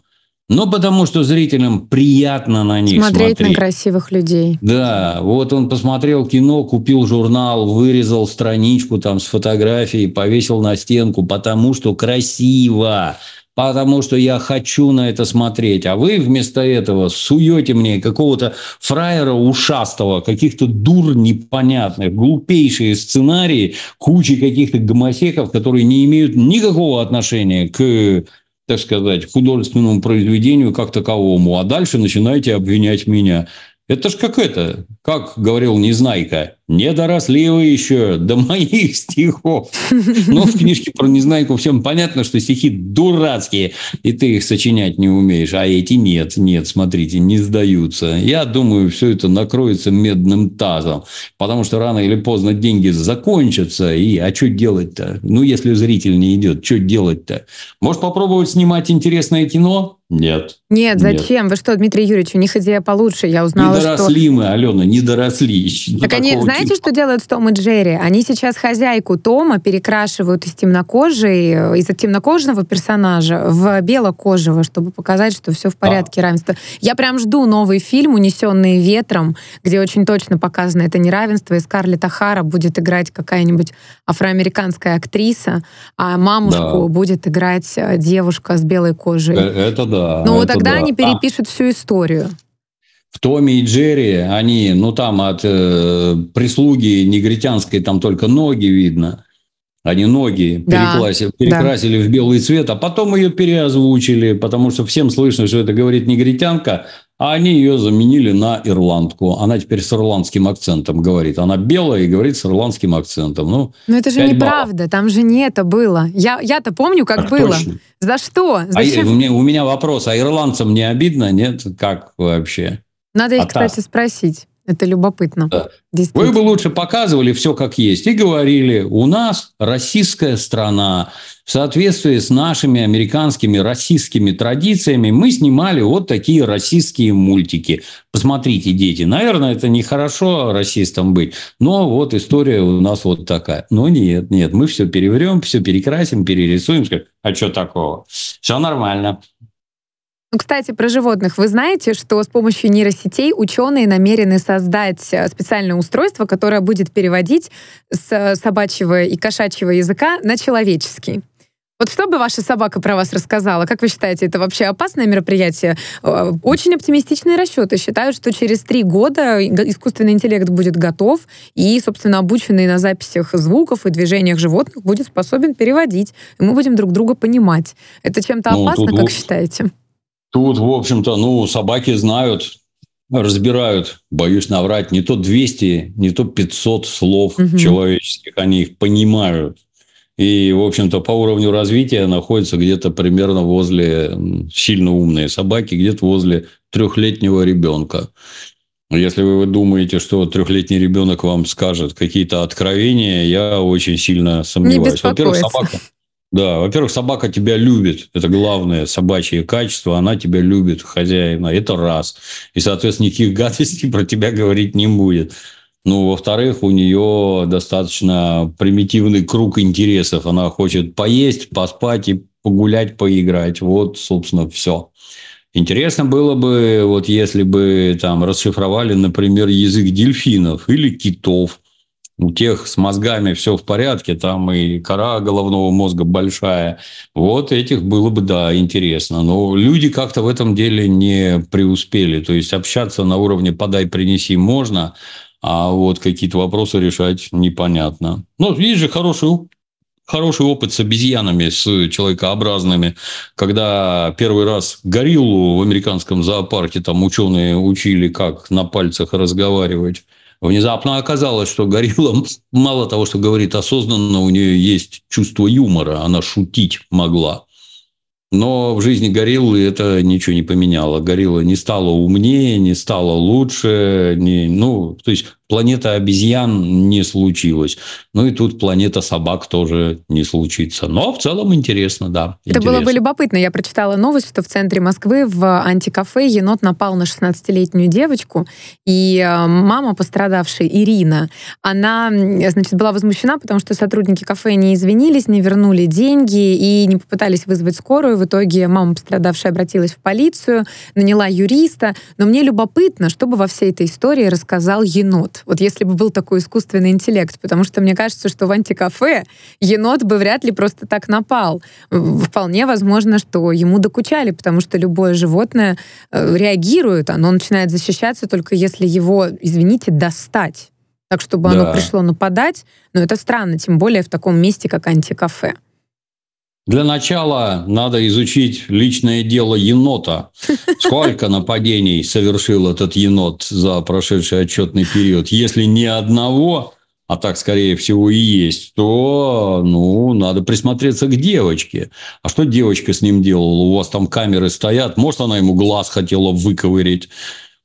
Ну, потому что зрителям приятно на них смотреть. Смотреть на красивых людей. Да, вот он посмотрел кино, купил журнал, вырезал страничку там с фотографией, повесил на стенку, потому что красиво. потому что я хочу на это смотреть. А вы вместо этого суете мне какого-то фраера ушастого, каких-то дур непонятных, глупейшие сценарии, кучи каких-то гомосеков, которые не имеют никакого отношения к так сказать, художественному произведению как таковому, а дальше начинаете обвинять меня. Это ж как это, как говорил Незнайка, не доросли вы еще до моих стихов. Но в книжке про Незнайку всем понятно, что стихи дурацкие, и ты их сочинять не умеешь, а эти нет, нет, смотрите, не сдаются. Я думаю, все это накроется медным тазом, потому что рано или поздно деньги закончатся, и а что делать-то? Ну, если зритель не идет, что делать-то? Может попробовать снимать интересное кино? Нет. Нет, зачем? Нет. Вы что, Дмитрий Юрьевич, у них идея получше. Я узнала, не доросли что... мы, Алена, не доросли. Так они, знаете, что делают с Том и Джерри? Они сейчас хозяйку Тома перекрашивают из темнокожей, из темнокожего персонажа в белокожего, чтобы показать, что все в порядке, а. равенство. Я прям жду новый фильм «Унесенные ветром», где очень точно показано это неравенство, и Скарлетт Ахара будет играть какая-нибудь афроамериканская актриса, а мамушку да. будет играть э, девушка с белой кожей. Э, это да. Ну, тогда да. они перепишут а. всю историю в Томе и Джерри, они, ну там от э, прислуги негритянской там только ноги видно. Они ноги да, перекрасили, перекрасили да. в белый цвет, а потом ее переозвучили, потому что всем слышно, что это говорит негритянка, а они ее заменили на ирландку. Она теперь с ирландским акцентом говорит. Она белая и говорит с ирландским акцентом. Ну, Но это же неправда, баллов. там же не это было. Я, я-то помню, как Ах, было. Точно. За что? А Зачем? А, у, меня, у меня вопрос, а ирландцам не обидно, нет? Как вообще? Надо их, а кстати, спросить. Это любопытно. Да. Вы бы лучше показывали все как есть и говорили, у нас российская страна, в соответствии с нашими американскими российскими традициями мы снимали вот такие российские мультики. Посмотрите, дети, наверное, это нехорошо расистом быть, но вот история у нас вот такая. Но нет, нет, мы все переврем, все перекрасим, перерисуем, скажем, а что такого? Все нормально. Ну, кстати, про животных. Вы знаете, что с помощью нейросетей ученые намерены создать э, специальное устройство, которое будет переводить с э, собачьего и кошачьего языка на человеческий. Вот что бы ваша собака про вас рассказала? Как вы считаете, это вообще опасное мероприятие? Э, очень оптимистичные расчеты считают, что через три года искусственный интеллект будет готов и, собственно, обученный на записях звуков и движениях животных будет способен переводить. И мы будем друг друга понимать. Это чем-то ну, опасно, как считаете? Тут, в общем-то, ну, собаки знают, разбирают, боюсь наврать, не то 200, не то 500 слов угу. человеческих, они их понимают. И, в общем-то, по уровню развития находятся где-то примерно возле сильно умные собаки, где-то возле трехлетнего ребенка. Если вы думаете, что трехлетний ребенок вам скажет какие-то откровения, я очень сильно сомневаюсь. Во-первых, собака, да, во-первых, собака тебя любит. Это главное собачье качество. Она тебя любит, хозяина. Это раз. И, соответственно, никаких гадостей про тебя говорить не будет. Ну, во-вторых, у нее достаточно примитивный круг интересов. Она хочет поесть, поспать и погулять, поиграть. Вот, собственно, все. Интересно было бы, вот если бы там расшифровали, например, язык дельфинов или китов – у тех с мозгами все в порядке, там и кора головного мозга большая. Вот этих было бы, да, интересно. Но люди как-то в этом деле не преуспели. То есть общаться на уровне «подай, принеси» можно, а вот какие-то вопросы решать непонятно. Ну, есть же хороший хороший опыт с обезьянами, с человекообразными, когда первый раз гориллу в американском зоопарке там ученые учили, как на пальцах разговаривать. Внезапно оказалось, что горилла мало того, что говорит осознанно, у нее есть чувство юмора, она шутить могла. Но в жизни гориллы это ничего не поменяло. Горилла не стала умнее, не стала лучше. Не, ну, то есть планета обезьян не случилось. Ну и тут планета собак тоже не случится. Но в целом интересно, да. Это интересно. было бы любопытно. Я прочитала новость, что в центре Москвы в антикафе енот напал на 16-летнюю девочку. И э, мама пострадавшей, Ирина, она, значит, была возмущена, потому что сотрудники кафе не извинились, не вернули деньги и не попытались вызвать скорую. В итоге мама пострадавшая обратилась в полицию, наняла юриста. Но мне любопытно, что бы во всей этой истории рассказал енот. Енот? Вот если бы был такой искусственный интеллект, потому что мне кажется, что в антикафе енот бы вряд ли просто так напал. Вполне возможно, что ему докучали, потому что любое животное э, реагирует, оно начинает защищаться только если его, извините, достать. Так, чтобы да. оно пришло нападать, но это странно, тем более в таком месте, как антикафе. Для начала надо изучить личное дело енота. Сколько нападений совершил этот енот за прошедший отчетный период? Если ни одного, а так, скорее всего, и есть, то, ну, надо присмотреться к девочке. А что девочка с ним делала? У вас там камеры стоят. Может, она ему глаз хотела выковырять.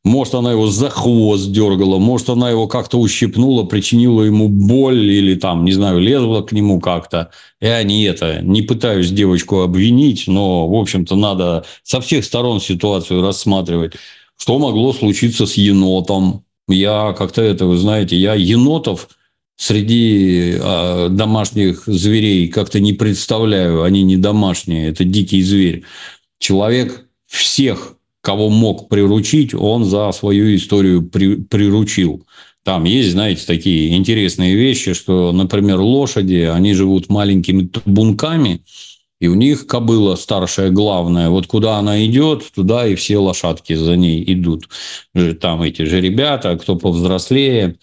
Может, она его за хвост дергала, может, она его как-то ущипнула, причинила ему боль или там, не знаю, лезла к нему как-то. Я не это, не пытаюсь девочку обвинить, но, в общем-то, надо со всех сторон ситуацию рассматривать. Что могло случиться с енотом? Я как-то это, вы знаете, я енотов среди э, домашних зверей как-то не представляю. Они не домашние, это дикий зверь. Человек всех кого мог приручить, он за свою историю при, приручил. Там есть, знаете, такие интересные вещи, что, например, лошади, они живут маленькими табунками, и у них кобыла старшая главная. Вот куда она идет, туда и все лошадки за ней идут. Там эти же ребята, кто повзрослее.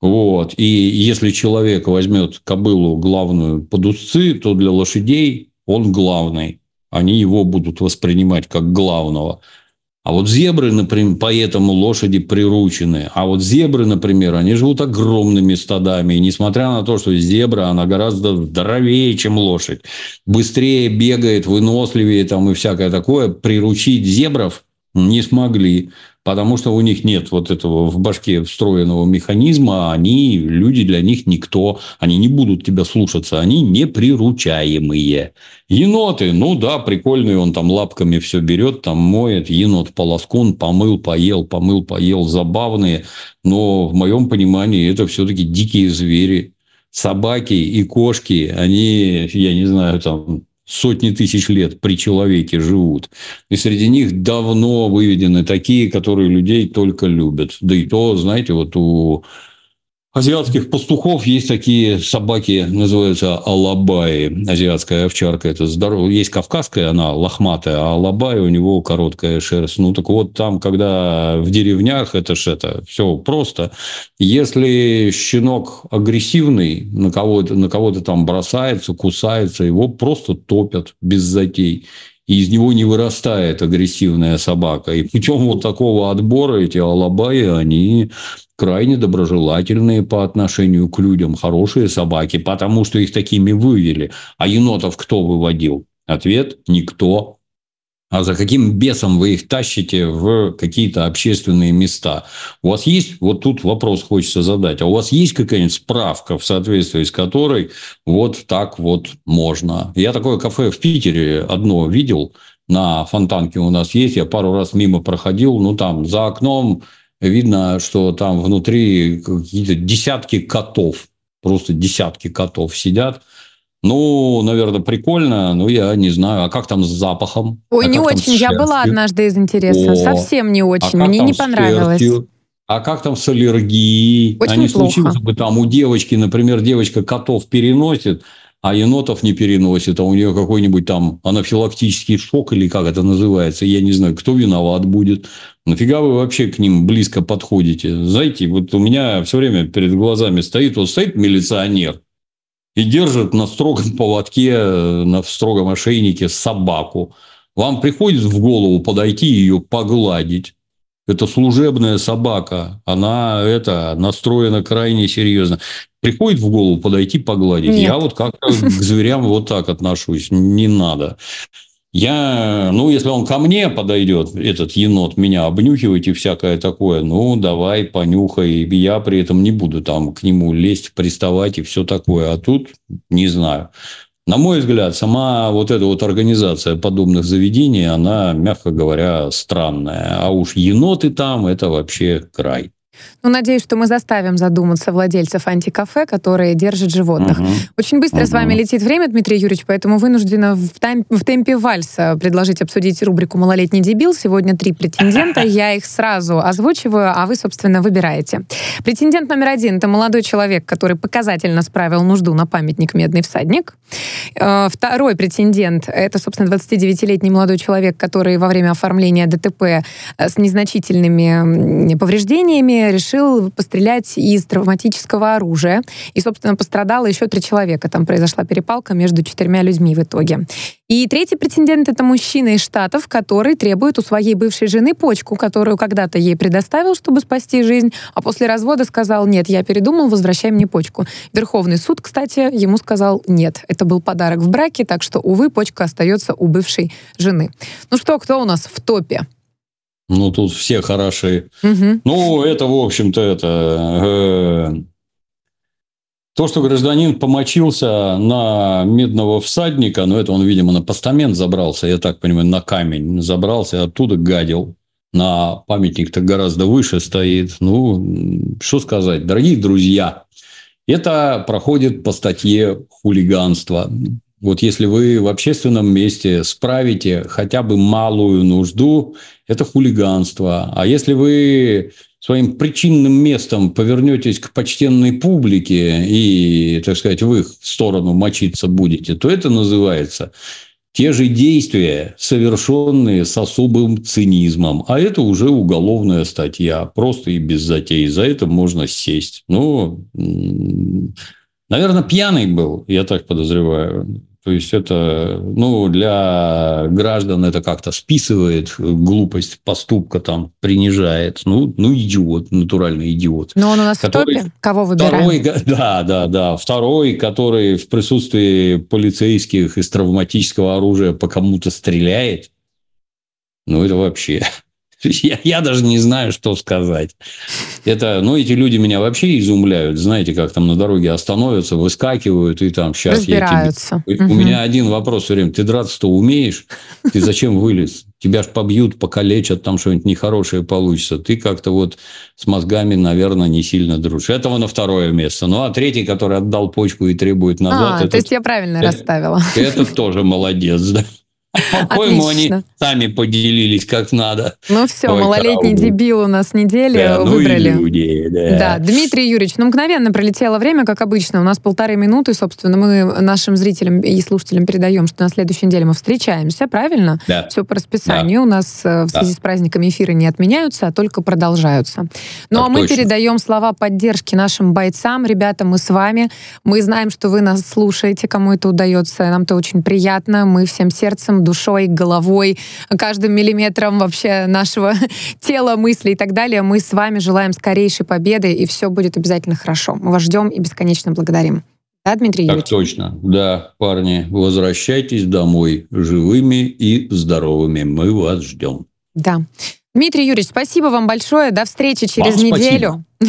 Вот. И если человек возьмет кобылу главную под узцы, то для лошадей он главный. Они его будут воспринимать как главного. А вот зебры, например, поэтому лошади приручены. А вот зебры, например, они живут огромными стадами. И несмотря на то, что зебра, она гораздо здоровее, чем лошадь. Быстрее бегает, выносливее там и всякое такое. Приручить зебров не смогли потому что у них нет вот этого в башке встроенного механизма, они, люди для них никто, они не будут тебя слушаться, они неприручаемые. Еноты, ну да, прикольный, он там лапками все берет, там моет, енот полоскун, помыл, поел, помыл, поел, забавные, но в моем понимании это все-таки дикие звери. Собаки и кошки, они, я не знаю, там сотни тысяч лет при человеке живут. И среди них давно выведены такие, которые людей только любят. Да и то, знаете, вот у азиатских пастухов есть такие собаки, называются алабаи. Азиатская овчарка. Это здорово. Есть кавказская, она лохматая, а алабай у него короткая шерсть. Ну, так вот, там, когда в деревнях, это ж это все просто. Если щенок агрессивный, на кого-то, на кого-то там бросается, кусается, его просто топят без затей и из него не вырастает агрессивная собака. И путем вот такого отбора эти алабаи, они крайне доброжелательные по отношению к людям, хорошие собаки, потому что их такими вывели. А енотов кто выводил? Ответ – никто. А за каким бесом вы их тащите в какие-то общественные места? У вас есть, вот тут вопрос хочется задать, а у вас есть какая-нибудь справка, в соответствии с которой вот так вот можно? Я такое кафе в Питере одно видел, на Фонтанке у нас есть, я пару раз мимо проходил, ну там за окном видно, что там внутри какие-то десятки котов, просто десятки котов сидят. Ну, наверное, прикольно, но я не знаю. А как там с запахом? Ой, а не очень. Я была однажды из интереса. О, Совсем не очень. А Мне не понравилось. А как там с аллергией? Очень а не плохо. случилось бы там у девочки, например, девочка котов переносит, а енотов не переносит, а у нее какой-нибудь там анафилактический шок или как это называется, я не знаю, кто виноват будет. Нафига вы вообще к ним близко подходите? Знаете, вот у меня все время перед глазами стоит, вот стоит милиционер и держит на строгом поводке, на строгом ошейнике собаку. Вам приходит в голову подойти и ее погладить. Это служебная собака. Она это настроена крайне серьезно. Приходит в голову подойти погладить. Нет. Я вот как-то к зверям вот так отношусь. Не надо. Я, ну, если он ко мне подойдет, этот енот, меня обнюхивать и всякое такое, ну, давай, понюхай. Я при этом не буду там к нему лезть, приставать и все такое. А тут не знаю. На мой взгляд, сама вот эта вот организация подобных заведений, она, мягко говоря, странная. А уж еноты там – это вообще край. Ну, надеюсь, что мы заставим задуматься владельцев антикафе, которые держат животных. Угу. Очень быстро угу. с вами летит время, Дмитрий Юрьевич, поэтому вынуждена в, тайм, в темпе вальса предложить обсудить рубрику «Малолетний дебил». Сегодня три претендента. Я их сразу озвучиваю, а вы, собственно, выбираете. Претендент номер один — это молодой человек, который показательно справил нужду на памятник «Медный всадник». Э, второй претендент — это, собственно, 29-летний молодой человек, который во время оформления ДТП э, с незначительными повреждениями решил пострелять из травматического оружия. И, собственно, пострадало еще три человека. Там произошла перепалка между четырьмя людьми в итоге. И третий претендент — это мужчина из Штатов, который требует у своей бывшей жены почку, которую когда-то ей предоставил, чтобы спасти жизнь, а после развода сказал, нет, я передумал, возвращай мне почку. Верховный суд, кстати, ему сказал, нет, это был подарок в браке, так что, увы, почка остается у бывшей жены. Ну что, кто у нас в топе? Ну, тут все хороши. Угу. Ну, это, в общем-то, это... Э, то, что гражданин помочился на медного всадника, ну, это он, видимо, на постамент забрался, я так понимаю, на камень забрался, оттуда гадил. На памятник-то гораздо выше стоит. Ну, что сказать, дорогие друзья, это проходит по статье хулиганство. Вот если вы в общественном месте справите хотя бы малую нужду, это хулиганство. А если вы своим причинным местом повернетесь к почтенной публике и, так сказать, в их сторону мочиться будете, то это называется те же действия, совершенные с особым цинизмом. А это уже уголовная статья, просто и без затей. За это можно сесть. Ну, наверное, пьяный был, я так подозреваю. То есть это, ну, для граждан это как-то списывает глупость поступка, там, принижает. Ну, ну идиот, натуральный идиот. Но он у нас который, в топе? Кого выбираем? Второй, да, да, да. Второй, который в присутствии полицейских из травматического оружия по кому-то стреляет. Ну, это вообще... Я, я даже не знаю, что сказать. Это, ну, эти люди меня вообще изумляют. Знаете, как там на дороге остановятся, выскакивают, и там сейчас я тебе... Угу. У меня один вопрос все время. Ты драться-то умеешь? Ты зачем вылез? Тебя ж побьют, покалечат, там что-нибудь нехорошее получится. Ты как-то вот с мозгами, наверное, не сильно дружишь. Этого на второе место. Ну, а третий, который отдал почку и требует назад... А, этот, то есть я правильно это, расставила. Этот тоже молодец, да. По-моему, они сами поделились как надо. Ну все, Ой, малолетний караул. дебил у нас недели да, ну выбрали. Ну люди, да. да, Дмитрий Юрьевич, ну мгновенно пролетело время, как обычно. У нас полторы минуты, собственно, мы нашим зрителям и слушателям передаем, что на следующей неделе мы встречаемся, правильно? Да. Все по расписанию. Да. У нас э, в связи да. с праздниками эфиры не отменяются, а только продолжаются. Ну так а мы точно. передаем слова поддержки нашим бойцам. Ребята, мы с вами. Мы знаем, что вы нас слушаете, кому это удается. Нам это очень приятно. Мы всем сердцем душой, головой, каждым миллиметром вообще нашего тела, мыслей и так далее. Мы с вами желаем скорейшей победы, и все будет обязательно хорошо. Мы вас ждем и бесконечно благодарим. Да, Дмитрий так Юрьевич? точно. Да, парни, возвращайтесь домой живыми и здоровыми. Мы вас ждем. Да. Дмитрий Юрьевич, спасибо вам большое. До встречи через вам неделю.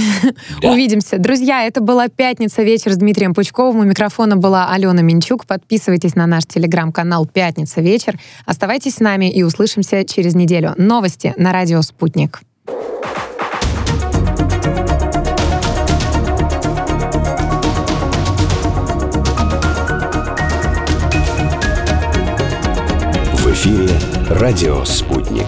Да. Увидимся. Друзья, это была «Пятница. Вечер» с Дмитрием Пучковым. У микрофона была Алена Минчук. Подписывайтесь на наш телеграм-канал «Пятница. Вечер». Оставайтесь с нами и услышимся через неделю. Новости на радио «Спутник». В эфире «Радио Спутник».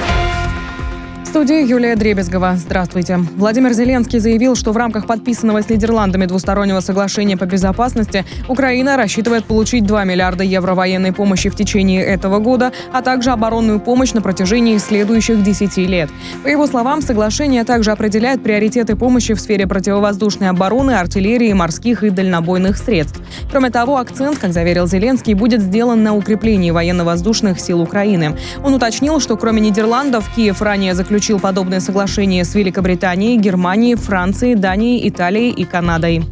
Студии Юлия Дребезгова. Здравствуйте. Владимир Зеленский заявил, что в рамках подписанного с Нидерландами двустороннего соглашения по безопасности Украина рассчитывает получить 2 миллиарда евро военной помощи в течение этого года, а также оборонную помощь на протяжении следующих 10 лет. По его словам, соглашение также определяет приоритеты помощи в сфере противовоздушной обороны, артиллерии, морских и дальнобойных средств. Кроме того, акцент, как заверил Зеленский, будет сделан на укреплении военно-воздушных сил Украины. Он уточнил, что кроме Нидерландов, Киев ранее заключил заключил подобное соглашение с Великобританией, Германией, Францией, Данией, Италией и Канадой.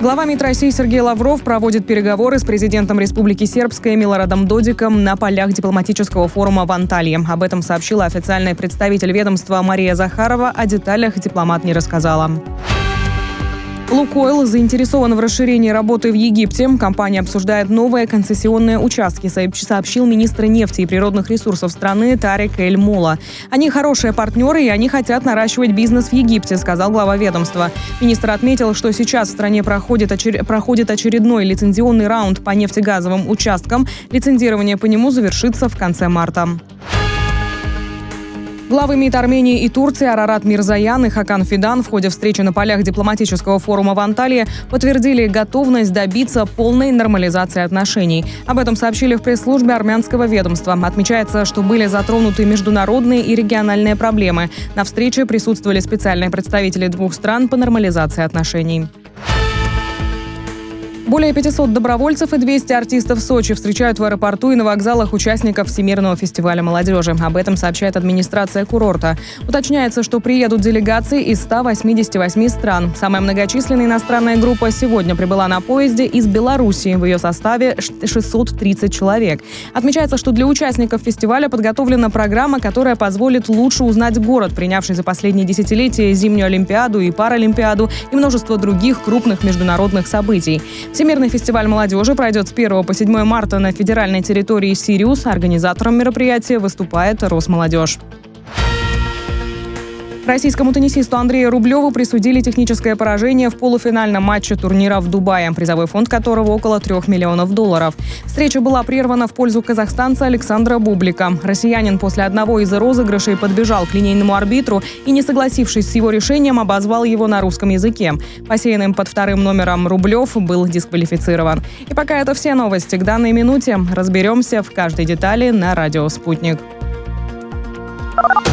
Глава МИД России Сергей Лавров проводит переговоры с президентом Республики Сербская Милорадом Додиком на полях дипломатического форума в Анталии. Об этом сообщила официальный представитель ведомства Мария Захарова, о деталях дипломат не рассказала. Лукойл заинтересован в расширении работы в Египте. Компания обсуждает новые концессионные участки, сообщил министр нефти и природных ресурсов страны Тарик Эль Мола. Они хорошие партнеры, и они хотят наращивать бизнес в Египте, сказал глава ведомства. Министр отметил, что сейчас в стране проходит, очер... проходит очередной лицензионный раунд по нефтегазовым участкам. Лицензирование по нему завершится в конце марта. Главы МИД Армении и Турции Арарат Мирзаян и Хакан Фидан в ходе встречи на полях дипломатического форума в Анталии подтвердили готовность добиться полной нормализации отношений. Об этом сообщили в пресс-службе армянского ведомства. Отмечается, что были затронуты международные и региональные проблемы. На встрече присутствовали специальные представители двух стран по нормализации отношений. Более 500 добровольцев и 200 артистов Сочи встречают в аэропорту и на вокзалах участников Всемирного фестиваля молодежи. Об этом сообщает администрация курорта. Уточняется, что приедут делегации из 188 стран. Самая многочисленная иностранная группа сегодня прибыла на поезде из Белоруссии. В ее составе 630 человек. Отмечается, что для участников фестиваля подготовлена программа, которая позволит лучше узнать город, принявший за последние десятилетия зимнюю Олимпиаду и Паралимпиаду и множество других крупных международных событий. Всемирный фестиваль молодежи пройдет с 1 по 7 марта на федеральной территории Сириус. Организатором мероприятия выступает Росмолодежь. Российскому теннисисту Андрею Рублеву присудили техническое поражение в полуфинальном матче турнира в Дубае, призовой фонд которого около 3 миллионов долларов. Встреча была прервана в пользу казахстанца Александра Бублика. Россиянин после одного из розыгрышей подбежал к линейному арбитру и, не согласившись с его решением, обозвал его на русском языке. Посеянным под вторым номером Рублев был дисквалифицирован. И пока это все новости к данной минуте. Разберемся в каждой детали на радио «Спутник».